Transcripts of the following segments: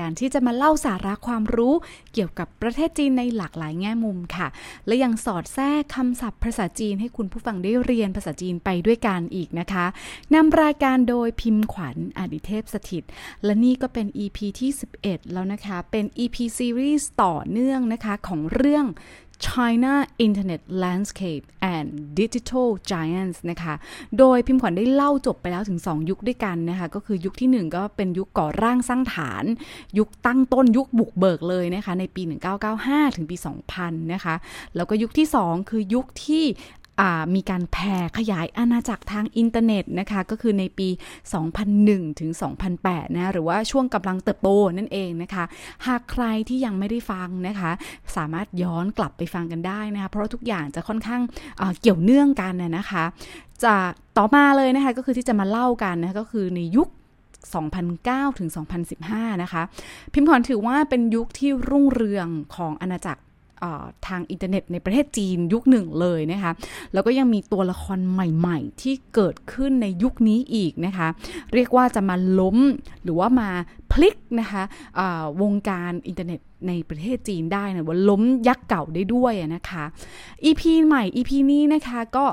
การที่จะมาเล่าสาระความรู้เกี่ยวกับประเทศจีนในหลากหลายแง่มุมค่ะ และยังสอดแทรกคำศัพท์ภาษาจีนให้คุณผู้ฟังได้เรียนภาษาจีนไปด้วยกันอีกนะคะนำรายการโดยพิมพ์ขวัญอดิเทพสถิต และนี่ก็เป็น EP ที่ 11 แล้วนะคะ เป็น EP Series ต่อเนื่องนะคะของเรื่อง China Internet Landscape and Digital Giants นะคะ โดยพิมพ์ขวัญได้เล่าจบไปแล้วถึง 2 ยุคด้วยกันนะคะ ก็คือยุคที่ 1 ก็เป็นยุคก่อร่างสร้างฐาน ยุคตั้งต้นยุคบุกเบิกเลยนะคะ ในปี 1995 ถึงปี 2000 นะคะ แล้วก็ยุคที่ 2 คือยุคที่ มีการแผ่ขยายอาณาจักรทางอินเทอร์เน็ตนะคะ ก็คือในปี 2001 ถึง 2008 นะ หรือว่าช่วงกำลังเติบโตนั่นเองนะคะ หากใครที่ยังไม่ได้ฟังนะคะ สามารถย้อนกลับไปฟังกันได้นะคะ เพราะทุกอย่างจะค่อนข้างเกี่ยวเนื่องกันนะคะ จะต่อมาเลยนะคะ ก็คือที่จะมาเล่ากันนะะก็คือในยุค2009 ถึง 2015 นะคะ พิมพ์ขอนถือว่าเป็นยุคที่รุ่งเรืองของอาณาจักร ทางอินเทอร์เน็ตในประเทศจีนยุคหนึ่งเลยนะคะ แล้วก็ยังมีตัวละครใหม่ๆ ที่เกิดขึ้นในยุคนี้อีกนะคะ เรียกว่าจะมาล้มหรือว่ามาพลิกนะคะวงการอินเทอร์เน็ตในประเทศจีนได้นะว่าล้มยักษ์เก่าได้ด้วยนะคะ EP ใหม่ EP นี้นะคะก็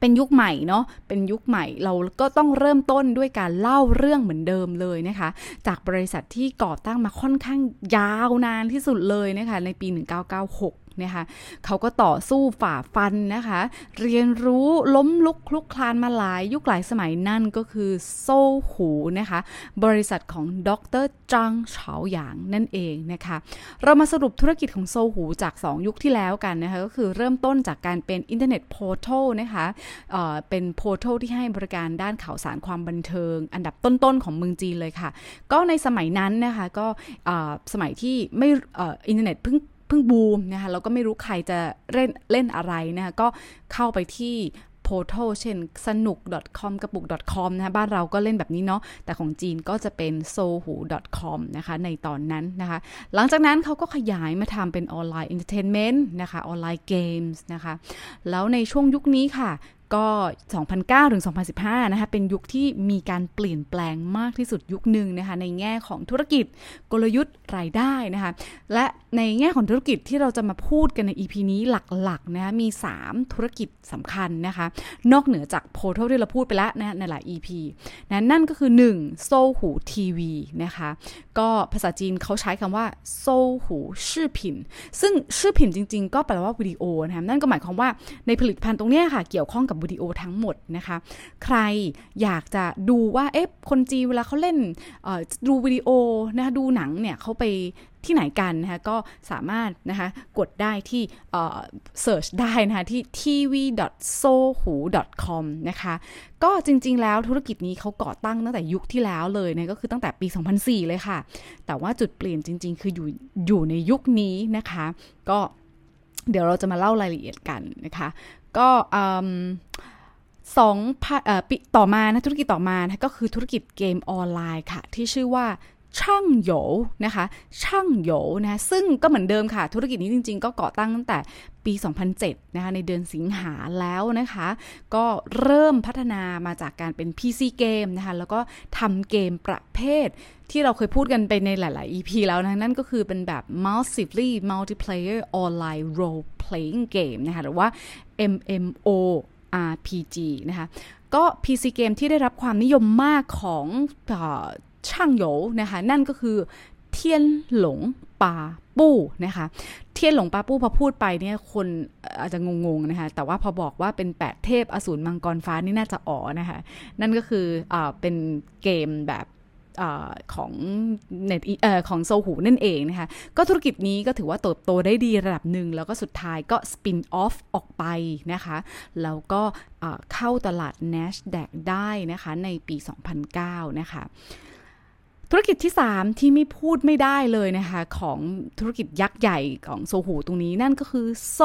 เป็นยุคใหม่เนาะ เป็นยุคใหม่เราก็ต้องเริ่มต้นด้วยการเล่าเรื่องเหมือนเดิมเลยนะคะ จากบริษัทที่ก่อตั้งมาค่อนข้างยาวนานที่สุดเลยนะคะในปี 1996 นะคะเขาก็ต่อสู้ฝ่าฟันนะคะ เรียนรู้ล้มลุกคลุกคลานมาหลายยุคหลายสมัยนั่นก็คือโซหูนะคะ บริษัทของดรจังเฉาหยางนั่นเองนะคะ เรามาสรุปธุรกิจของโซหูจาก 2 ยุคที่แล้วกันนะคะ ก็คือเริ่มต้นจากการเป็นอินเทอร์เน็ตโพร์ทัลนะคะเป็น portal ที่ให้บริการด้านข่าวสารความบันเทิง อันดับต้นๆของเมืองจีนเลยค่ะ ก็ในสมัยนั้นนะคะก็สมัยที่ไม่อินเทอร์เน็ตเพิ่ง เพิ่งบูมนะคะเราก็ไม่รู้ใครจะเล่นเล่นอะไรนะคะก็เข้าไปที่ portal เช่นสนุก .com กระปุก .com นะคะบ้านเราก็เล่นแบบนี้เนาะแต่ของจีนก็จะเป็น s o h u .com นะคะในตอนนั้นนะคะ หลังจากนั้นเขาก็ขยายมาทำเป็น online entertainment นะคะออนไลน์เกมส์นะคะ แล้วในช่วงยุคนี้ค่ะ ก็ 2009 ถึง 2015 นะคะ เป็นยุคที่มีการเปลี่ยนแปลงมากที่สุดยุคหนึ่งนะคะ ในแง่ของธุรกิจกลยุทธ์รายได้นะคะ และในแง่ของธุรกิจที่เราจะมาพูดกันใน EP นี้หลักๆนะคะ มี 3 ธุรกิจสำคัญนะคะ นอกเหนือจากโพทที่เราพูดไปแล้วนะในหลาย EP นะนั่นก็คือ 1. โซหูทีวีนะคะ ก็ภาษาจีนเขาใช้คำว่าโซหูชื่อผิน ซึ่งชื่อผินจริง ๆ ก็แปลว่าวิดีโอนะคะ นั่นก็หมายความว่าในผลิตภัณฑ์ตรงนี้ค่ะ เกี่ยวข้องกับวิดีโอทั้งหมดนะคะ ใครอยากจะดูว่าเอ๊ะคนจีเวลาเขาเล่นดูวิดีโอนะคะดูหนังเนี่ยเขาไปที่ไหนกันนะคะก็สามารถนะคะกดได้ที่เสิร์ชได้นะคะที่ tv.sohu.com นะคะก็จริงๆแล้วธุรกิจนี้เขาก่อตั้งตั้งแต่ยุคที่แล้วเลยนะก็คือตั้งแต่ปี 2004 เลยค่ะ แต่ว่าจุดเปลี่ยนจริงๆ คืออยู่อยู่ในยุคนี้นะคะ ก็ เดี๋ยวเราจะมาเล่ารายละเอียดกันนะคะ ก็สองปีต่อมานะธุรกิจต่อมานะก็คือธุรกิจเกมออนไลน์ค่ะ ที่ชื่อว่า ช่างโยนะคะ ช่างโยนะซึ่งก็เหมือนเดิมค่ะ ธุรกิจนี้จริง ๆ ก็ก่อตั้งตั้งแต่ปี 2007 นะคะในเดือนสิงหาแล้วนะคะ ก็เริ่มพัฒนามาจากการเป็น PC เกมนะคะ แล้วก็ทำเกมประเภทที่เราเคยพูดกันไปในหลาย ๆ EP แล้วนะ นั่นก็คือเป็นแบบ massively multiplayer online role playing game นะคะ หรือว่า MMO RPG นะคะก็ PC เกมที่ได้รับความนิยมมากของ ช่างโยนะคะนั่นก็คือเทียนหลงปาปู้นะคะเทียนหลงปาปู้พอพูดไปเนี่ยคนอาจจะงงๆนะคะแต่ว่าพอบอกว่าเป็นแปดเทพอสูรมังกรฟ้านี่น่าจะอ๋อนะคะนั่นก็คืออเป็นเกมแบบของเน็ตของโซหูนั่นเองนะคะก็ธุรกิจนี้ก็ถือว่าเติบโตได้ดีระดับหนึ่ง แล้วก็สุดท้ายก็สปินออฟออกไปนะคะแล้วก็เข้าตลาด NASDAQ ได้นะคะในปี 2009 นะคะ ธุรกิจที่ 3 ที่ไม่พูดไม่ได้เลยนะคะของธุรกิจยักษ์ใหญ่ของโซหูตรงนี้นั่นก็คือโซ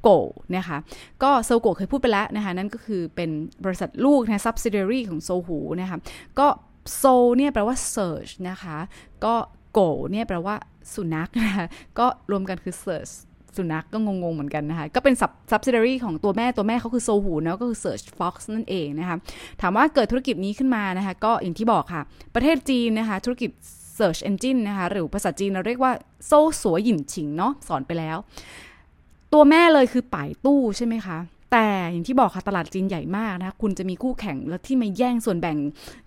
โกนะคะก็โซโกเคยพูดไปแล้วนะคะนั่นก็คือเป็นบริษัทลูกนะ subsidiary ของโซหูนะคะก็โซเนี่ยแปลว่า search นะคะก็โกเนี่ยแปลว่าสุนัขนะคะก็รวมกันคือ search สุนัขกก็งงๆเหมือนกันนะคะ ก็เป็น subsidiary ของตัวแม่ตัวแม่เขาคือโซหูนะก็คือ Search Fox นั่นเองนะคะ ถามว่าเกิดธุรกิจนี้ขึ้นมานะคะ ก็อย่างที่บอกค่ะ ประเทศจีนนะคะ ธุรกิจ Search Engine นะคะ หรือภาษาจีนเราเรียกว่า โซ่สัวหยินฉิงเนาะสอนไปแล้ว ตัวแม่เลยคือป่ายตู้ใช่ไหมคะแต่อย่างที่บอกค่ะ ตลาดจีนใหญ่มากนะคะ คุณจะมีคู่แข่งแล้วที่มาแย่งส่วนแบ่ง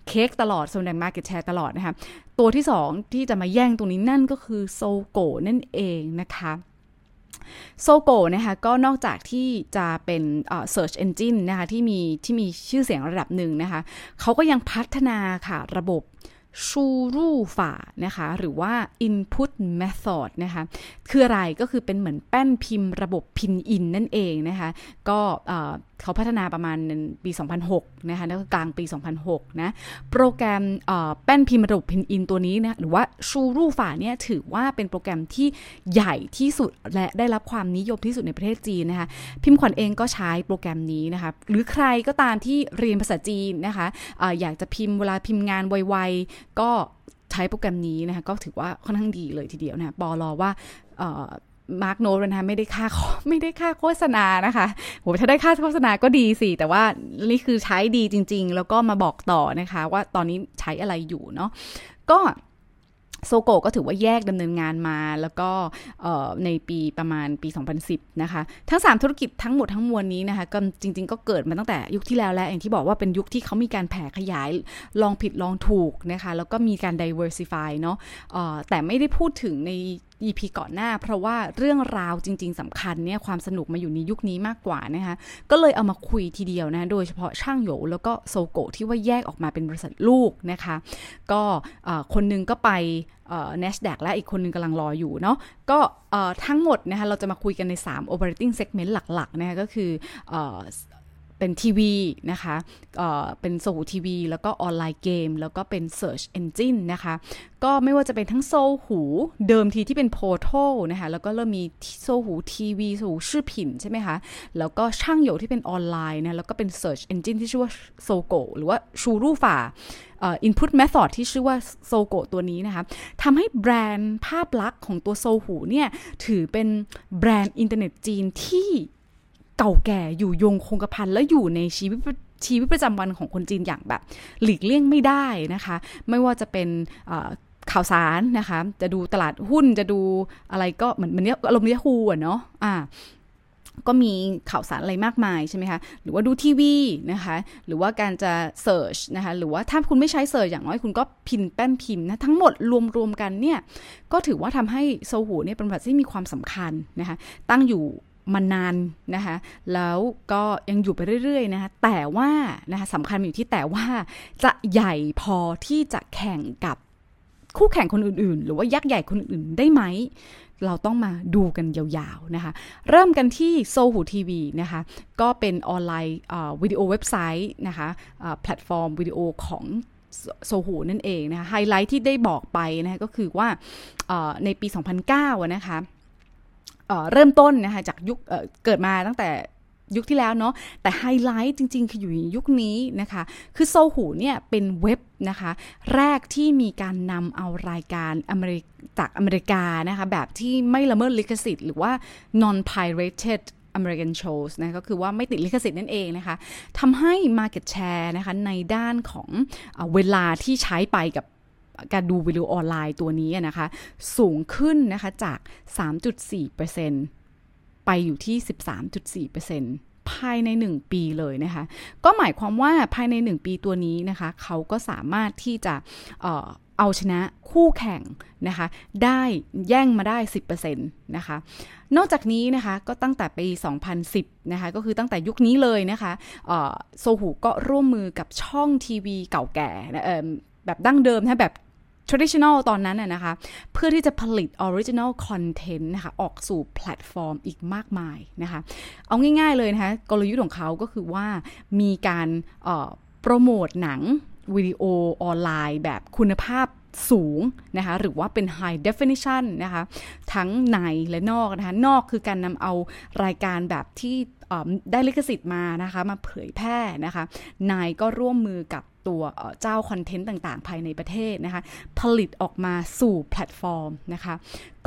เค้กตลอด ส่วนแบ่งมาเก็ตแชร์ตลอดนะคะ ตัวที่สองที่จะมาแย่งตรงนี้นั่นก็คือโซโกนั่นเองนะคะ โซโกนะคะก็นอกจากที่จะเป็น search engine นะคะที่มีที่มีชื่อเสียงระดับหนึ่งนะคะเขาก็ยังพัฒนาค่ะระบบ 输入法 นะคะหรือว่า input method นะคะคืออะไรก็คือเป็นเหมือนแป้นพิมพ์ระบบพินอินนั่นเองนะคะก็ เขาพัฒนาประมาณปี 2006 นะคะแล้วก็กลางปี 2006 นะ โปรแกรมแป้นพิมพ์ระบบพินอินตัวนี้นะหรือว่า 输入法 เนี่ยถือว่าเป็นโปรแกรมที่ใหญ่ที่สุดและได้รับความนิยมที่สุดในประเทศจีนนะคะ พิมพ์ขวัญเองก็ใช้โปรแกรมนี้นะคะ หรือใครก็ตามที่เรียนภาษาจีนนะคะออยากจะพิมพ์เวลาพิมพ์งานไวๆก็ใช้โปรแกรมนี้นะคะก็ถือว่าค่อนข้างดีเลยทีเดียวนะปอรอว่า มาร์กโนตนะคะไม่ได้ค่าไม่ได้ค่าโฆษณานะคะโหถ้าได้ค่าโฆษณาก็ดีสิ แต่ว่านี่คือใช้ดีจริง ๆ แล้วก็มาบอกต่อนะคะ ว่าตอนนี้ใช้อะไรอยู่เนาะก็โซโกก็ถือว่าแยกดำเนินงานมาแล้วก็ในปีประมาณปี 2010 นะคะ ทั้ง 3 ธุรกิจทั้งหมดทั้งมวลนี้นะคะก็จริง ๆ ก็เกิดมาตั้งแต่ยุคที่แล้วแล้วอย่างที่บอกว่าเป็นยุคที่เขามีการแผ่ขยายลองผิดลองถูกนะคะ แล้วก็มีการ diversify เนาะแต่ไม่ได้พูดถึงใน EP ก่อนหน้า เพราะว่าเรื่องราวจริง ๆสำคัญเนี่ยความสนุกมาอยู่ในยุคนี้มากกว่านะคะก็เลยเอามาคุยทีเดียวนะโดยเฉพาะช่างโยแล้วก็โซโกที่ว่าแยกออกมาเป็นบริษัทลูกนะคะ ก็คนนึงก็ไปเนสแดกและอีกคนนึงกำลังรออยู่เนาะก็ทั้งหมดนะคะเราจะมาคุยกันใน 3 operating segment หลักๆนะคะก็คือ เป็นทีวีนะคะเป็น Sohu TV แล้วก็ online game แล้วก็เป็น Search Engine นะคะ ก็ไม่ว่าจะเป็นทั้ง Sohu เดิมทีที่เป็น portal นะคะ แล้วก็เริ่มมี Sohu TV Sohu 视频 ใช่ไหมคะ แล้วก็ Changyou ที่เป็นออนไลน์นะ แล้วก็เป็น Search Engine ที่ชื่อว่า Sogou หรือว่า 输入法 input method ที่ชื่อว่า Sogou ตัวนี้นะคะทำให้แบรนด์ภาพลักษณ์ของตัว Sohu เนี่ย ถือเป็นแบรนด์อินเทอร์เน็ตจีนที่ เก่าแก่อยู่ยงคงกระพันและอยู่ในชีวิตชีวิตประจำวันของคนจีนอย่างแบบหลีกเลี่ยงไม่ได้นะคะ ไม่ว่าจะเป็นข่าวสารนะคะ จะดูตลาดหุ้นจะดูอะไรก็เหมือนเหมือนเนี้ยอารมณ์ Yahoo อะเนาะอ่าก็มีข่าวสารอะไรมากมายใช่ไหมคะ หรือว่าดูทีวีนะคะ หรือว่าการจะ search นะคะ หรือว่าถ้าคุณไม่ใช้ search อย่างน้อยคุณก็พิมพ์แป้นพิมพ์นะ ทั้งหมดรวมๆกันเนี่ย ก็ถือว่าทำให้โซหูเนี่ยเป็นบริษัทที่มีความสำคัญนะคะ ตั้งอยู่ มานานนะคะแล้วก็ยังอยู่ไปเรื่อยๆนะคะแต่ว่านะคะสำคัญอยู่ที่แต่ว่าจะใหญ่พอที่จะแข่งกับคู่แข่งคนอื่นๆ หรือว่ายักษ์ใหญ่คนอื่นๆได้ไหม เราต้องมาดูกันยาวๆนะคะ เริ่มกันที่โซหูทีวีนะคะ ก็เป็นออนไลน์วิดีโอเว็บไซต์นะคะแพลตฟอร์มวิดีโอของ Sohu นั่นเองนะคะ ไฮไลท์ที่ได้บอกไปนะคะก็คือว่าในปี 2009 นะคะ เริ่มต้นนะคะจากยุคเกิดมาตั้งแต่ยุคที่แล้วเนาะแต่ไฮไลท์จริง ๆ คืออยู่ในยุคนี้นะคะ คือ Sohu เนี่ยเป็นเว็บนะคะ แรกที่มีการนำเอารายการอเมริจากอเมริกานะคะ แบบที่ไม่ละเมิดลิขสิทธิ์หรือว่า non-pirated American shows นะก็คือว่าไม่ติดลิขสิทธิ์นั่นเองนะคะทำให้ market share นะคะในด้านของเวลาที่ใช้ไปกับ การดูวิดีโอออนไลน์ตัวนี้นะคะ สูงขึ้นนะคะจาก 3.4%ไปอยู่ที่ 13.4%ภายใน 1 ปีเลยนะคะ ก็หมายความว่าภายใน 1 ปีตัวนี้นะคะ เขาก็สามารถที่จะเออเอาชนะคู่แข่งนะคะ ได้แย่งมาได้ 10%นะคะ นอกจากนี้นะคะ ก็ตั้งแต่ปี 2010 นะคะ ก็คือตั้งแต่ยุคนี้เลยนะคะโซหูก็ร่วมมือกับช่องทีวีเก่าแก่แบบดั้งเดิมนะแบบ traditional ตอนนั้นน่ะนะคะ เพื่อที่จะผลิต original content นะคะออกสู่แพลตฟอร์มอีกมากมายนะคะ เอาง่ายๆเลยนะคะกลยุทธ์ของเขาก็คือว่ามีการโปรโมทหนังวิดีโอออนไลน์แบบคุณภาพสูงนะคะหรือว่าเป็น high definition นะคะทั้งในและนอกนะคะนอกคือการนำเอารายการแบบที่ได้ลิขสิทธิ์มานะคะมาเผยแพร่นะคะนายก็ร่วมมือกับ ตัวเจ้าคอนเทนต์ต่างๆ ภายในประเทศนะคะผลิตออกมาสู่แพลตฟอร์มนะคะ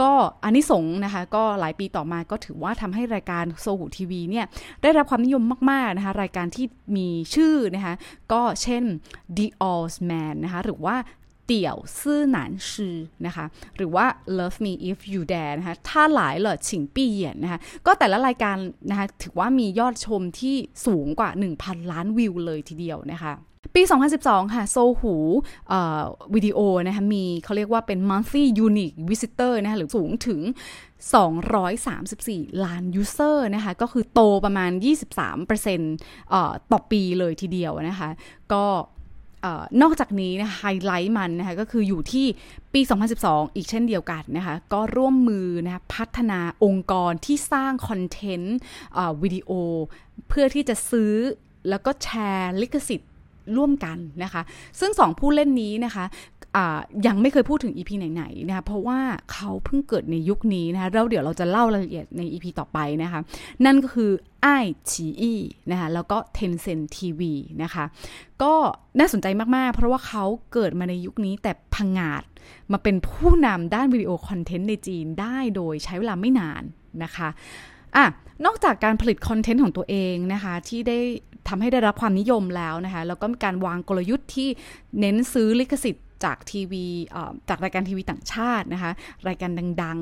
ก็อันนี้สงนะคะก็หลายปีต่อมาก็ถือว่าทำให้รายการโซหูทีวีเนี่ยได้รับความนิยมมากๆนะคะรายการที่มีชื่อนะคะก็เช่น The All's Man นะคะหรือว่าเตี่ยวซื่อหนานชือนะคะ หรือว่า Love Me If You Dare นะคะ ถ้าหลายเหลอฉิงปี้เหยียนนะคะ ก็แต่ละรายการนะคะ ถือว่ามียอดชมที่สูงกว่า 1,000 ล้านวิวเลยทีเดียวนะคะ ปี 2012 ค่ะโซหูวิดีโอนะคะมีเขาเรียกว่าเป็น monthly unique visitor นะคะหรือสูงถึง 234 ล้าน user นะคะก็คือโตประมาณ 23%ต่อปีเลยทีเดียวนะคะก็นอกจากนี้นะไฮไลท์มันนะคะก็คืออยู่ที่ปี 2012 อีกเช่นเดียวกันนะคะก็ร่วมมือนะพัฒนาองค์กรที่สร้างคอนเทนต์วิดีโอ เพื่อที่จะซื้อแล้วก็แชร์ลิขสิทธิ์ ร่วมกันนะคะ ซึ่งสองผู้เล่นนี้นะคะยังไม่เคยพูดถึง EP ไหนๆนะคะเพราะว่าเขาเพิ่งเกิดในยุคนี้นะคะแล้วเดี๋ยวเราจะเล่ารายละเอียดใน EP ต่อไปนะคะ นั่นก็คือไอฉีอีนะคะแล้วก็ Tencent TV นะคะ ก็น่าสนใจมาก ๆ เพราะว่าเขาเกิดมาในยุคนี้แต่พังงาดมาเป็นผู้นำด้าน video content ในจีนได้โดยใช้เวลาไม่นานนะคะ อะนอกจากการผลิตคอนเทนต์ของตัวเองนะคะที่ได้ทำให้ได้รับความนิยมแล้วนะคะแล้วก็มีการวางกลยุทธ์ที่เน้นซื้อลิขสิทธิ์จากทีวีจากรายการทีวีต่างชาตินะคะรายการดัง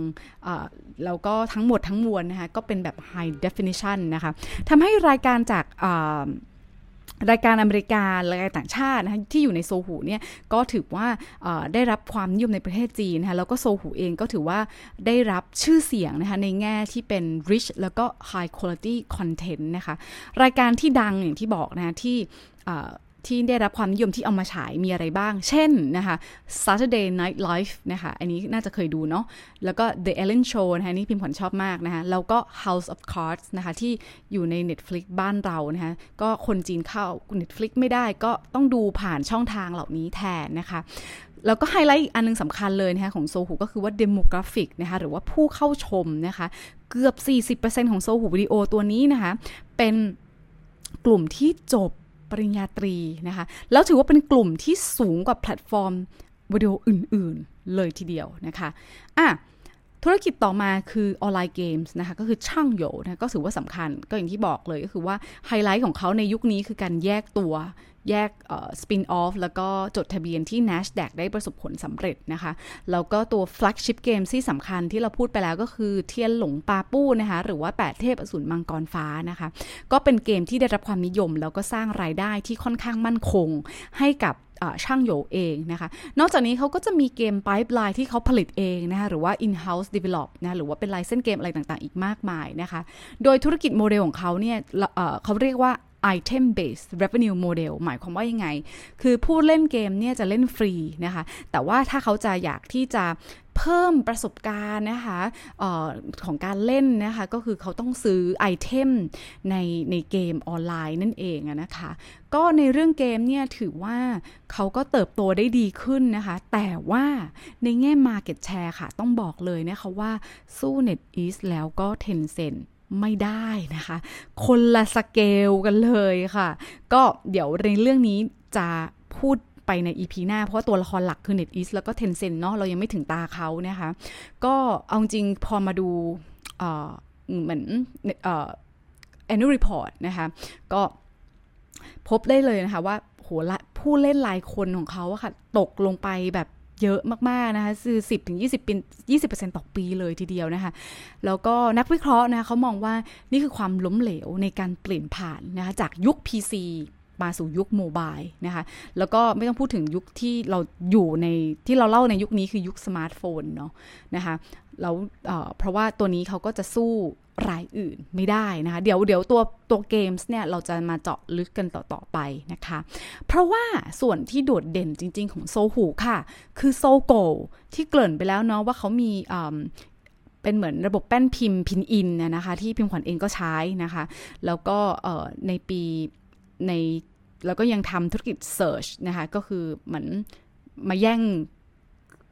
ๆแล้วก็ทั้งหมดทั้งมวลนะคะก็เป็นแบบ high definition นะคะทำให้รายการจาก รายการอเมริการายการต่างชาตินะคะที่อยู่ในโซหูเนี่ยก็ถือว่าได้รับความนิยมในประเทศจีนนะคะแล้วก็โซหูเองก็ถือว่าได้รับชื่อเสียงนะคะในแง่ที่เป็น rich แล้วก็ high quality content นะคะรายการที่ดังอย่างที่บอกนะที่ ที่ได้รับความนิยมที่เอามาฉายมีอะไรบ้าง เช่นนะคะ Saturday Night Live นะคะ อันนี้น่าจะเคยดูเนาะ แล้วก็ The Ellen Show นะคะนี่พิมพ์ผลชอบมากนะคะ แล้วก็ House of Cards นะคะที่อยู่ใน Netflix บ้านเรานะคะ ก็คนจีนเข้า Netflix ไม่ได้ก็ต้องดูผ่านช่องทางเหล่านี้แทนนะคะแล้วก็ไฮไลท์อีกอันนึงสำคัญเลยนะคะของโซหูก็คือว่า demographic นะคะหรือว่าผู้เข้าชมนะคะเกือบ 40%ของ Sohu Video ตัวนี้นะคะเป็นกลุ่มที่จบ ปริญญาตรีนะคะ แล้วถือว่าเป็นกลุ่มที่สูงกว่าแพลตฟอร์มวิดีโออื่นๆเลยทีเดียวนะคะอะธุรกิจต่อมาคือ online games นะคะก็คือ Changyou นะก็ถือว่าสำคัญก็อย่างที่บอกเลยก็คือว่าไฮไลท์ของเขาในยุคนี้คือการแยกตัวแยก spin-off แล้วก็จดทะเบียนที่ NASDAQ ได้ประสบผลสำเร็จนะคะ แล้วก็ตัว flagship game ที่สำคัญที่เราพูดไปแล้วก็คือเทียนหลงปาปู้นะคะ หรือว่า 8 เทพอสูรมังกรฟ้านะคะ ก็เป็นเกมที่ได้รับความนิยม แล้วก็สร้างรายได้ที่ค่อนข้างมั่นคงให้กับช่างโยเองนะคะ นอกจากนี้เขาก็จะมีเกม pipeline ที่เขาผลิตเองนะคะ หรือว่า in-house develop นะหรือว่าเป็นไลเซนเกมอะไรต่างๆ อีกมากมายนะคะ โดยธุรกิจโมเดลของเขาเนี่ยเขาเรียกว่า item based revenue model หมายความว่ายังไง คือผู้เล่นเกมเนี่ยจะเล่นฟรีนะคะ แต่ว่าถ้าเขาจะอยากที่จะเพิ่มประสบการณ์นะคะออของการเล่นนะคะ ก็คือเขาต้องซื้อไอเทมในในเกมออนไลน์นั่นเองนะคะ ก็ในเรื่องเกมเนี่ยถือว่าเขาก็เติบโตได้ดีขึ้นนะคะ แต่ว่าในแง่ Market Share ค่ะ ต้องบอกเลยนะคะว่าสู้ NetEase แล้วก็ Tencent ไม่ได้นะคะ คนละสเกลกันเลยค่ะ ก็เดี๋ยวในเรื่องนี้จะพูดไปใน EP หน้า เพราะว่าตัวละครหลักคือ NetEase แล้วก็ Tencent เนาะเรายังไม่ถึงตาเขานะคะ ก็เอาจริงพอมาดูเหมือน annual report นะคะ ก็พบได้เลยนะคะว่าโหผู้เล่นหลายคนของเขาอะค่ะ ตกลงไปแบบ เยอะมากๆนะคะคือ 10ถึง20เป็น20%ต่อปีเลยทีเดียวนะคะ แล้วก็นักวิเคราะห์นะเขามองว่านี่คือความล้มเหลวในการเปลี่ยนผ่านนะคะจากยุค PC มาสู่ยุคโมบายนะคะ แล้วก็ไม่ต้องพูดถึงยุคที่เราอยู่ในที่เราเล่าในยุคนี้คือยุคสมาร์ทโฟนเนาะนะคะ แล้วเพราะว่าตัวนี้เขาก็จะสู้รายอื่นไม่ได้นะคะ เดี๋ยวเดี๋ยวตัวตัวเกมส์เนี่ยเราจะมาเจาะลึกกันต่อต่อไปนะคะ เพราะว่าส่วนที่โดดเด่นจริง ๆ ของโซหูค่ะ คือโซโกที่เกริ่นไปแล้วเนาะว่าเขามีเป็นเหมือนระบบแป้นพิมพ์พินอินนะคะ ที่พิมพ์ขวัญเองก็ใช้นะคะ แล้วก็ในปีในแล้วก็ยังทำธุรกิจ Search นะคะ ก็คือเหมือนมาแย่ง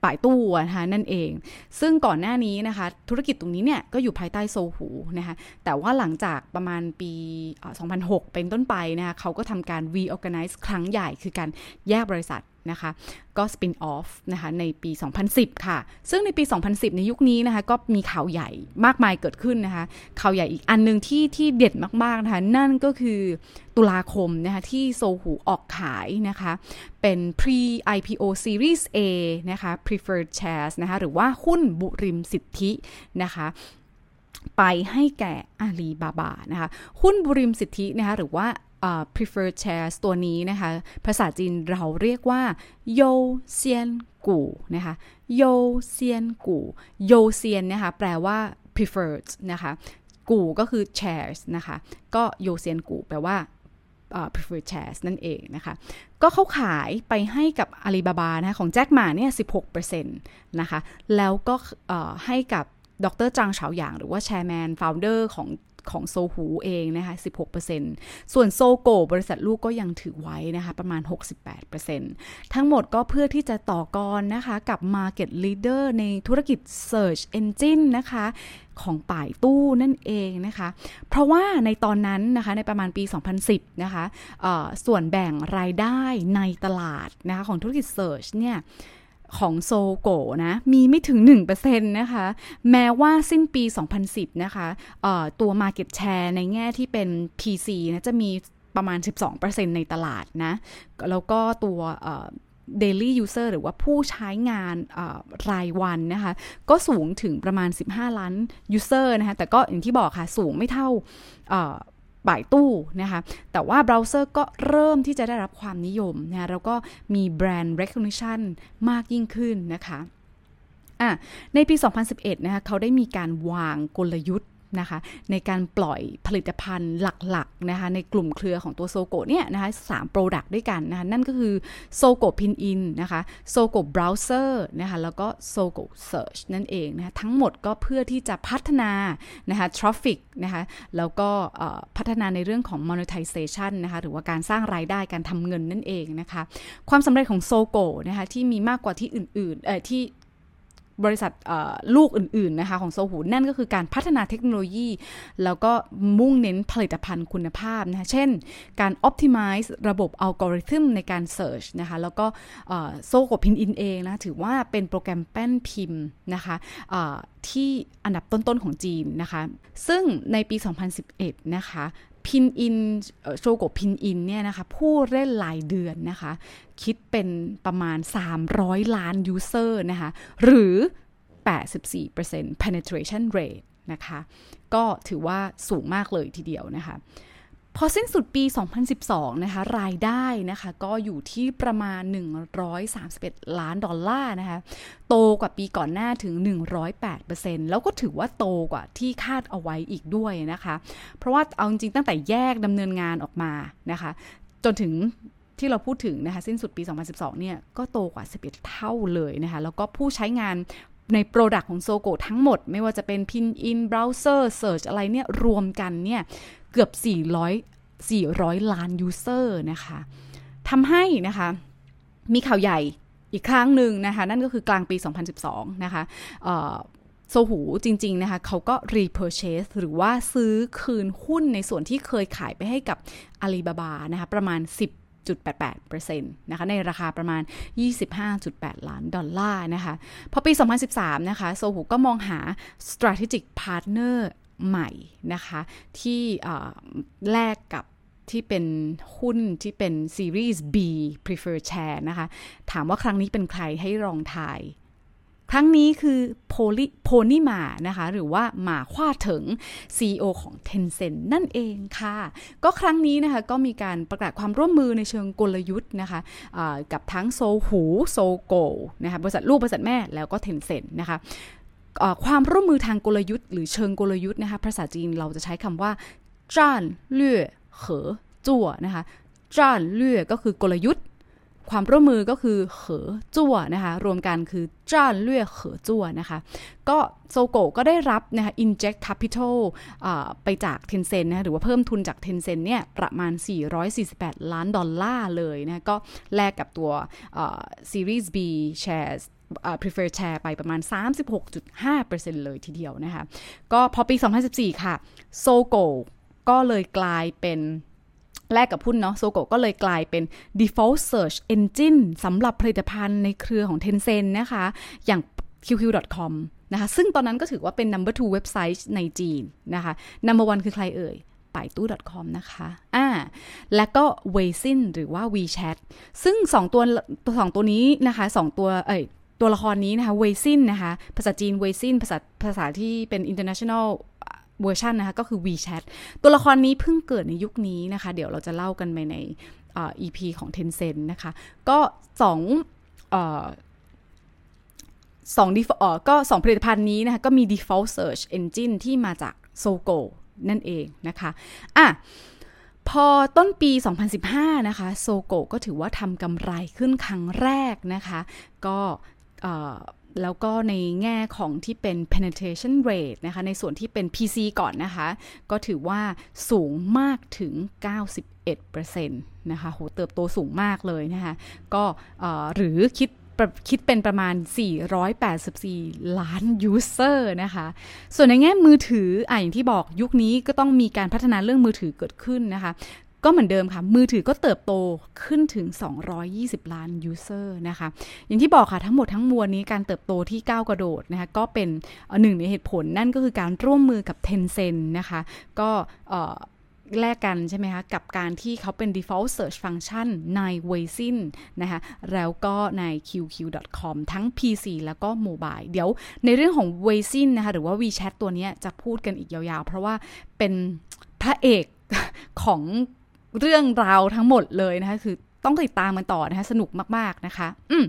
ป่ายตู้นะคะนั่นเอง ซึ่งก่อนหน้านี้นะคะ ธุรกิจตรงนี้เนี่ยก็อยู่ภายใต้โซหูนะคะแต่ว่าหลังจากประมาณปี 2006 เป็นต้นไปนะคะเขาก็ทำการ reorganize ครั้งใหญ่คือการแยกบริษัท นะคะก็ spin off นะคะในปี 2010 ค่ะ ซึ่งในปี 2010 ในยุคนี้นะคะก็มีข่าวใหญ่มากมายเกิดขึ้นนะคะข่าวใหญ่อีกอันหนึ่งที่ที่เด็ดมากๆนะคะนั่นก็คือตุลาคมนะคะที่โซหูออกขายนะคะเป็น pre IPO series A นะคะ preferred shares นะคะหรือว่าหุ้นบุริมสิทธินะคะไปให้แก่อาลีบาบานะคะหุ้นบุริมสิทธินะคะหรือว่า preferred shares ตัวนี้นะคะ ภาษาจีนเราเรียกว่าโยเซียนกูนะคะโยเซียนกูโยเซียนนะคะแปลว่า preferred นะคะกูก็คือ shares นะคะ ก็โยเซียนกูแปลว่า uh, preferred shares นั่นเองนะคะ ก็เขาขายไปให้กับอาลีบาบานะของแจ็คหมาเนี่ย 16%นะคะ แล้วก็ให้กับดรจางเฉาหยางหรือว่าแชร์แมน ฟาวเดอร์ของ ของโซหูเองนะคะ 16%ส่วนโซโกบริษัทลูกก็ยังถือไว้นะคะประมาณ 68%ทั้งหมดก็เพื่อที่จะต่อกรนะคะกับ Market Leader ในธุรกิจ Search Engine นะคะของป่ายตู้นั่นเองนะคะ เพราะว่าในตอนนั้นนะคะในประมาณปี 2010 นะคะส่วนแบ่งรายได้ในตลาดนะคะของธุรกิจ Search เนี่ย ของโซโกนะ มีไม่ถึง 1%นะคะ แม้ว่าสิ้นปี 2010 นะคะตัว Market Share ในแง่ที่เป็น PC นะจะมีประมาณ 12%ในตลาดนะ แล้วก็ตัว daily user หรือว่าผู้ใช้งานรายวันนะคะ ก็สูงถึงประมาณ 15 ล้าน user นะคะ แต่ก็อย่างที่บอกค่ะ สูงไม่เท่า บ่ายตู้นะคะ แต่ว่าเบราว์เซอร์ก็เริ่มที่จะได้รับความนิยมนะแล้วก็มี brand recognition มากยิ่งขึ้นนะคะอะในปี 2011 นะคะเขาได้มีการวางกลยุทธ์ นะคะ ในการปล่อยผลิตภัณฑ์หลักๆนะคะ ในกลุ่มเครือของตัว Sogou เนี่ยนะคะสาม product ด้วยกันนะคะ นั่นก็คือ Sogou Pinyin นะคะ Sogou Browser นะคะ แล้วก็ Sogou Search นั่นเองนะคะ ทั้งหมดก็เพื่อที่จะพัฒนานะคะ traffic นะคะ แล้วก็พัฒนาในเรื่องของ monetization นะคะ หรือว่าการสร้างรายได้การทำเงินนั่นเองนะคะ ความสำเร็จของ Sogou นะคะที่มีมากกว่าที่อื่นๆเอ่อที่ บริษัทลูกอื่นๆนะคะของ Sohu นั่นก็คือการพัฒนาเทคโนโลยี แล้วก็มุ่งเน้นผลิตภัณฑ์คุณภาพนะคะเช่น การ optimize ระบบอัลกอริทึมในการ search นะคะแล้วก็ Sogou Pinyin เองนะถือว่าเป็นโปรแกรมแป้นพิมพ์นะคะที่อันดับต้นๆของจีนนะคะ ซึ่งในปี 2011 นะคะ พินอิน Sogou Pinyin เนี่ยนะคะ ผู้เล่นรายเดือนนะคะ คิดเป็นประมาณ 300 ล้าน user นะคะ หรือ 84% penetration rate นะคะ ก็ถือว่าสูงมากเลยทีเดียวนะคะ พอสิ้นสุดปี 2012 นะคะ รายได้นะคะ ก็อยู่ที่ประมาณ 131 ล้านดอลลาร์นะคะ โตกว่าปีก่อนหน้าถึง 108%แล้วก็ถือว่าโตกว่าที่คาดเอาไว้อีกด้วยนะคะ เพราะว่าเอาจริงตั้งแต่แยกดำเนินงานออกมานะคะ จนถึงที่เราพูดถึงนะคะสิ้นสุดปี 2012 เนี่ย ก็โตกว่า 11 เท่าเลยนะคะ แล้วก็ผู้ใช้งานใน product ของ Sogou ทั้งหมด ไม่ว่าจะเป็นพินอิน browser search อะไรเนี่ย รวมกันเนี่ย เกือบ 400 400 ล้าน user นะคะทำให้นะคะ มีข่าวใหญ่อีกครั้งหนึ่งนะคะ นั่นก็คือกลางปี 2012 นะคะโซหูจริง ๆ นะคะ เขาก็ repurchase หรือว่าซื้อคืนหุ้นในส่วนที่เคยขายไปให้กับอาลีบาบานะคะ ประมาณ 10.88%นะคะ ในราคาประมาณ 25.8 ล้านดอลลาร์นะคะ พอปี 2013 นะคะ โซหูก็มองหา strategic partner ใหม่นะคะ ที่แลกกับที่เป็นหุ้นที่เป็น Series B prefer Share นะคะ ถามว่าครั้งนี้เป็นใครให้ลองทาย ครั้งนี้คือโพลิโพนิมานะคะ หรือว่าหมาคว้าถึง CEO ของ Tencent นั่นเองค่ะ ก็ครั้งนี้นะคะก็มีการประกาศความร่วมมือในเชิงกลยุทธ์นะคะะกับทั้งโซหูโซโกนะคะบริษัทลูกบริษัทแม่แล้วก็ Tencent นะคะ ความร่วมมือทางกลยุทธ์หรือเชิงกลยุทธ์นะคะภาษาจีนเราจะใช้คำว่าจ้านเลื่อเหอจั่วนะคะจ้านเลื่อก็คือกลยุทธ์ ความร่วมมือก็คือเหอจั่วนะคะรวมกันคือจ้านเลื่อเหอจั่วนะคะก็โซโกก็ได้รับนะคะ inject capital ไปจาก Tencent นะหรือว่าเพิ่มทุนจาก Tencent เนี่ยประมาณ 448 ล้านดอลลาร์เลยนะก็แลกกับตัว Series B shares prefer share ไปประมาณ 36.5%เลยทีเดียวนะคะ ก็พอปี 2014 ค่ะ โซโกก็เลยกลายเป็นแลกกับหุ้นเนาะโซโกก็เลยกลายเป็น default search engine สำหรับผลิตภัณฑ์ในเครือของ Tencent นะคะ อย่าง qq.com นะคะ ซึ่งตอนนั้นก็ถือว่าเป็น number two เว็บไซต์ในจีนนะคะ number one คือใครเอ่ยป่ายตู้ .com นะคะ อ่า แล้วก็ w e i s i n หรือว่า WeChat ซึ่งสองตัวสองตัวนี้นะคะสองตัว เอ้ย ตัวละครนี้นะคะ w e i s i n นะคะ ภาษาจีน w e i s i n ภาษาภาษาที่เป็น international เวอร์ชันนะคะ ก็คือ WeChat ตัวละครนี้เพิ่งเกิดในยุคนี้นะคะ เดี๋ยวเราจะเล่ากันไปใน EP ของ Tencent นะคะ ก็สองสองดีเอ่อก็สองผลิตภัณฑ์นี้นะคะ ก็มี default search engine ที่มาจาก Sogo นั่นเองนะคะ อะ พอต้นปี 2015 นะคะ โซโกก็ถือว่าทำกำไรขึ้นครั้งแรกนะคะ ก็ แล้วก็ในแง่ของที่เป็น penetration rate นะคะ ในส่วนที่เป็น PC ก่อนนะคะ ก็ถือว่าสูงมากถึง 91%นะคะโหเติบโตสูงมากเลยนะคะ ก็หรือคิดคิดเป็นประมาณ 484 ล้านยูเซอร์นะคะ ส่วนในแง่มือถืออะอย่างที่บอกยุคนี้ก็ต้องมีการพัฒนาเรื่องมือถือเกิดขึ้นนะคะ ก็เหมือนเดิมค่ะ มือถือก็เติบโตขึ้นถึง 220 ล้านยูเซอร์นะคะ อย่างที่บอกค่ะ ทั้งหมดทั้งมวลนี้การเติบโตที่ก้าวกระโดดนะคะ ก็เป็นหนึ่งในเหตุผลนั่นก็คือการร่วมมือกับ Tencent นะคะ ก็แลกกันใช่ไหมคะ กับการที่เขาเป็น default search function ใน w e i s i n นะคะ แล้วก็ใน qq.com ทั้ง PC แล้วก็ mobile เดี๋ยวในเรื่องของ w e i s i n นะคะ หรือว่า WeChat ตัวนี้จะพูดกันอีกยาวๆ เพราะว่าเป็นพระเอกของ เรื่องราวทั้งหมดเลยนะคะ คือต้องติดตามมันต่อนะคะ สนุกมากๆนะคะ อืม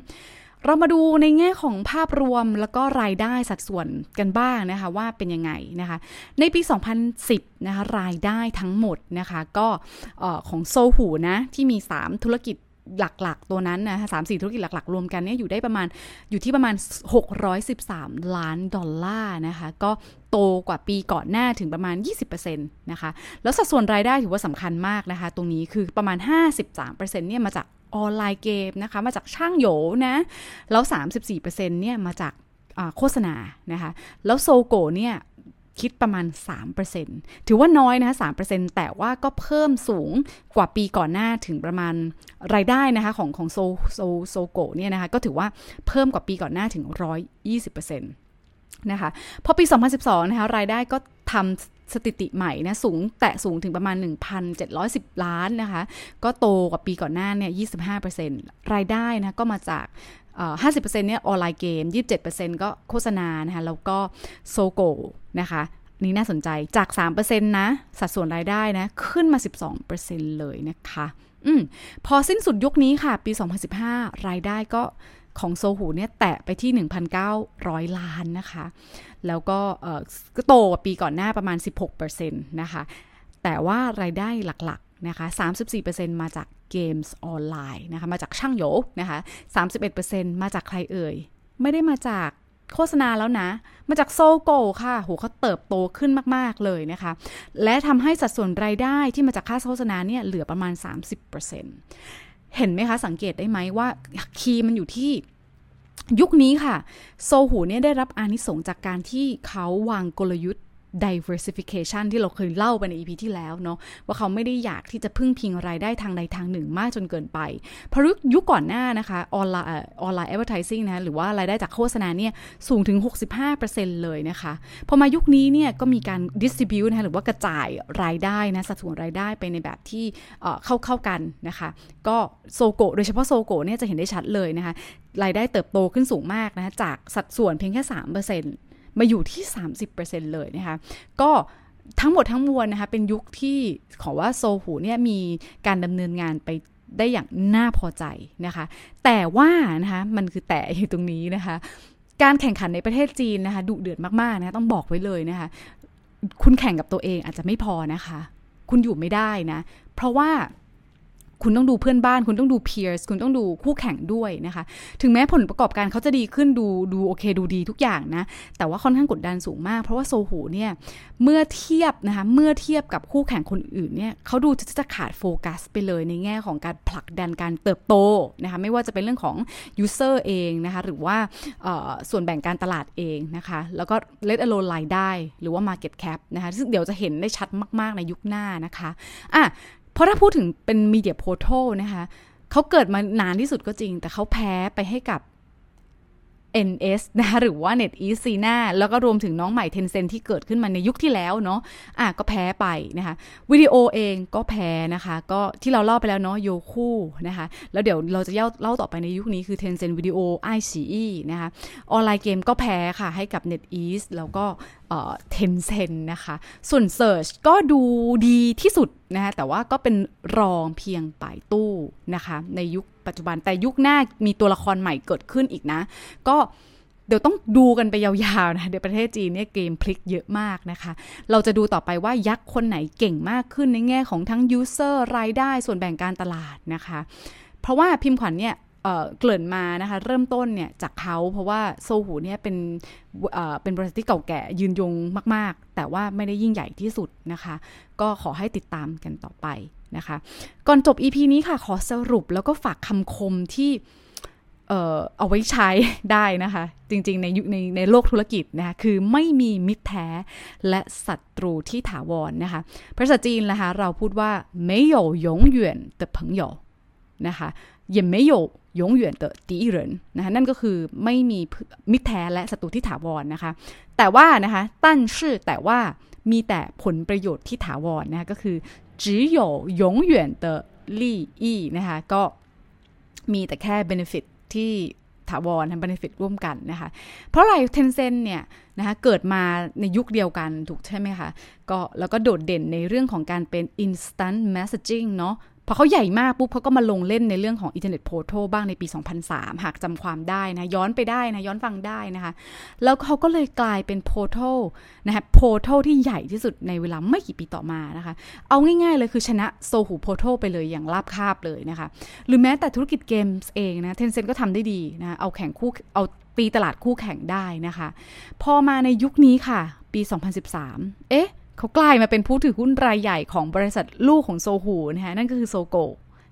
เรามาดูในแง่ของภาพรวมแล้วก็รายได้สัดส่วนกันบ้างนะคะ ว่าเป็นยังไงนะคะ ในปี 2010 นะคะ รายได้ทั้งหมดนะคะ ก็ของโซหูนะ ที่มี 3 ธุรกิจ หลักๆ ตัวนั้นนะสามสี่ธุรกิจหลัก ๆ รวมกันเนี่ยอยู่ได้ประมาณอยู่ที่ประมาณ 613 ล้านดอลลาร์นะคะ ก็โตกว่าปีก่อนหน้าถึงประมาณ 20%นะคะ แล้วสัดส่วนรายได้ถือว่าสำคัญมากนะคะ ตรงนี้คือประมาณ 53%เนี่ยมาจากออนไลน์เกมนะคะ มาจากช่างโหยนะ แล้ว 34%เนี่ยมาจากโฆษณานะคะ แล้วโซโกเนี่ย คิดประมาณ 3%ถือว่าน้อยนะคะ3%แต่ว่าก็เพิ่มสูงกว่าปีก่อนหน้าถึงประมาณรายได้นะคะของของโซโซ Sogou เนี่ยนะคะก็ถือว่าเพิ่มกว่าปีก่อนหน้าถึง 120%นะคะพอปี 2012 นะคะรายได้ก็ทำสถิติใหม่นะสูงแตะสูงถึงประมาณ 1,710 ล้านนะคะ ก็โตกว่าปีก่อนหน้าเนี่ย 25%รายได้นะก็มาจาก 50%เนี่ย online game 27%ก็โฆษณานะคะแล้วก็ Sogou นะคะนี่น่าสนใจจาก 3%นะ สัดส่วนรายได้นะ ขึ้นมา 12%เลยนะคะอืมพอสิ้นสุดยุคนี้ค่ะ ปี 2015 รายได้ก็ของโซหูเนี่ยแตะไปที่ 1,900 ล้านนะคะ แล้วก็ก็โตกว่าปีก่อนหน้าประมาณ 16%นะคะ แต่ว่ารายได้หลัก นะคะ 34%มาจากเกมส์ออนไลน์นะคะ มาจากช่างโยนะคะ 31%มาจากใครเอ่ย ไม่ได้มาจากโฆษณาแล้วนะ มาจากโซโกค่ะ โหเขาเติบโตขึ้นมาก ๆ เลยนะคะ และทำให้สัดส่วนรายได้ที่มาจากค่าโฆษณาเนี่ยเหลือประมาณ 30%เห็นไหมคะ สังเกตได้ไหมว่าคีย์มันอยู่ที่ยุคนี้ค่ะ โซหูเนี่ยได้รับอานิสงจากการที่เขาวางกลยุทธ์ diversification ที่เราเคยเล่าไปใน EP ที่แล้วเนาะว่าเขาไม่ได้อยากที่จะพึ่งพิงรายได้ทางใดทางหนึ่งมากจนเกินไป เพราะยุคก่อนหน้านะคะออนไลน์ออนไลน์ advertising นะหรือว่ารายได้จากโฆษณาเนี่ยสูงถึง 65%เลยนะคะพอมายุคนี้เนี่ยก็มีการ distribute นะะหรือว่ากระจายรายได้นะสัดส่วนรายได้ไปในแบบที่เข้าเข้ากันนะคะ ก็โซโกโดยเฉพาะโซโกเนี่ยจะเห็นได้ชัดเลยนะคะรายได้เติบโตขึ้นสูงมากนะจากสัดส่วนเพียงแค่ 3% มาอยู่ที่ 30%เลยนะคะ ก็ทั้งหมดทั้งมวลนะคะ เป็นยุคที่ขอว่าโซหูเนี่ยมีการดำเนินงานไปได้อย่างน่าพอใจนะคะ แต่ว่านะคะมันคือแต่อยู่ตรงนี้นะคะ การแข่งขันในประเทศจีนนะคะดุเดือดมากๆนะต้องบอกไว้เลยนะคะ คุณแข่งกับตัวเองอาจจะไม่พอนะคะ คุณอยู่ไม่ได้นะ เพราะว่า คุณต้องดูเพื่อนบ้าน คุณต้องดู peers คุณต้องดูคู่แข่งด้วยนะคะ ถึงแม้ผลประกอบการเขาจะดีขึ้นดูดูโอเคดูดีทุกอย่างนะ แต่ว่าค่อนข้างกดดันสูงมาก เพราะว่าโซหูเนี่ยเมื่อเทียบนะคะเมื่อเทียบกับคู่แข่งคนอื่นเนี่ยเขาดูจะขาดโฟกัสไปเลยในแง่ของการผลักดันการเติบโตนะคะไม่ว่าจะเป็นเรื่องของ user เองนะคะหรือว่าส่วนแบ่งการตลาดเองนะคะแล้วก็ let alone รายได้หรือว่า market cap นะคะซึ่งเดี๋ยวจะเห็นได้ชัดมาก ๆ ในยุคหน้านะคะอะ เพราะถ้าพูดถึงเป็น media portal นะคะเขาเกิดมานานที่สุดก็จริง แต่เขาแพ้ไปให้กับ NS นะคะหรือว่า NetEase Sina แล้วก็รวมถึงน้องใหม่ Tencent ที่เกิดขึ้นมาในยุคที่แล้วเนาะอะก็แพ้ไปนะคะวิดีโอเองก็แพ้นะคะ ก็ที่เราเล่าไปแล้วเนาะโยคู่นะคะ แล้วเดี๋ยวเราจะเล่าเล่าต่อไปในยุคนี้คือ Tencent Video iQIYI นะคะ ออนไลน์เกมก็แพ้ค่ะให้กับ NetEase แล้วก็ เทนเซนนะคะ ส่วน Search ก็ดูดีที่สุดนะคะแต่ว่าก็เป็นรองเพียงปลายตู้นะคะ ในยุคปัจจุบันแต่ยุคหน้ามีตัวละครใหม่เกิดขึ้นอีกนะ ก็เดี๋ยวต้องดูกันไปยาวๆนะ เดี๋ยวประเทศจีนเนี่ยเกมพลิกเยอะมากนะคะ เราจะดูต่อไปว่ายักษ์คนไหนเก่งมากขึ้นในแง่ของทั้งยูเซอร์รายได้ส่วนแบ่งการตลาดนะคะ เพราะว่าพิมพ์ขวัญเนี่ย เกลิ่นมานะคะเริ่มต้นเนี่ยจากเขาเพราะว่าโซหูเนี่ยเป็นเป็นบริษัทที่เก่าแก่ยืนยงมาก ๆ แต่ว่าไม่ได้ยิ่งใหญ่ที่สุดนะคะ ก็ขอให้ติดตามกันต่อไปนะคะ ก่อนจบ EP นี้ค่ะขอสรุปแล้วก็ฝากคำคมที่เอ่อเอาไว้ใช้ได้นะคะ จริงๆในในในโลกธุรกิจนะคะคือไม่มีมิตรแท้และศัตรูที่ถาวรนนะคะภาษาจีนนะคะเราพูดว่า没有永远的朋友นะคะ 也没有永远的敌人นะคะนั่นก็คือไม่มีมิตรแท้และศัตรูที่ถาวรนนะคะ แต่ว่านะคะตั้นชื่อแต่ว่ามีแต่ผลประโยชน์ที่ถาวรนนะคะก็คือ只有永远的利益นะคะก็มีแต่แค่ benefit ที่ถาวรทำ benefit ร่วมกันนะคะ เพราะอะไร Tencent เนี่ยนะคะเกิดมาในยุคเดียวกันถูกใช่ไหมคะ ก็แล้วก็โดดเด่นในเรื่องของการเป็น instant messaging เนาะ พอเขาใหญ่มากปุ๊บเขาก็มาลงเล่นในเรื่องของอินเทอร์เน็ต portal บ้างในปี 2003 หากจำความได้นะ ย้อนไปได้นะ ย้อนฟังได้นะคะ แล้วเขาก็เลยกลายเป็น portal นะคะ portal ที่ใหญ่ที่สุดในเวลาไม่กี่ปีต่อมานะคะ เอาง่ายๆเลยคือชนะโซหูโพร์ทัลไปเลยอย่างราบคาบเลยนะคะ หรือแม้แต่ธุรกิจเกมส์เองนะเทนเซ็นก็ทำได้ดีนะเอาแข่งคู่เอาตีตลาดคู่แข่งได้นะคะ พอมาในยุคนี้ค่ะ ปี 2013 เอ๊ะ เขากลายมาเป็นผู้ถือหุ้นรายใหญ่ของบริษัทลูกของโซหูนะคะนั่นก็คือโซโก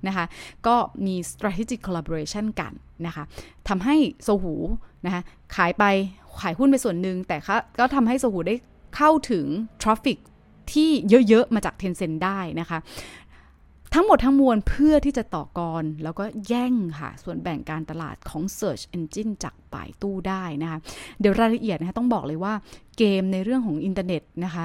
นะคะก็มี strategic collaboration กันนะคะทำให้โซหูนะคะขายไปขายหุ้นไปส่วนหนึ่งแต่ก็ทำให้โซหูได้เข้าถึง traffic ที่เยอะ ๆ มาจาก Tencent ได้นะคะทั้งหมดทั้งมวลเพื่อที่จะต่อกร แล้วก็แย่งค่ะ ส่วนแบ่งการตลาดของ Search Engine จากป่ายตู้ได้นะคะ เดี๋ยวรายละเอียดนะคะต้องบอกเลยว่าเกมในเรื่องของอินเทอร์เน็ตนะคะ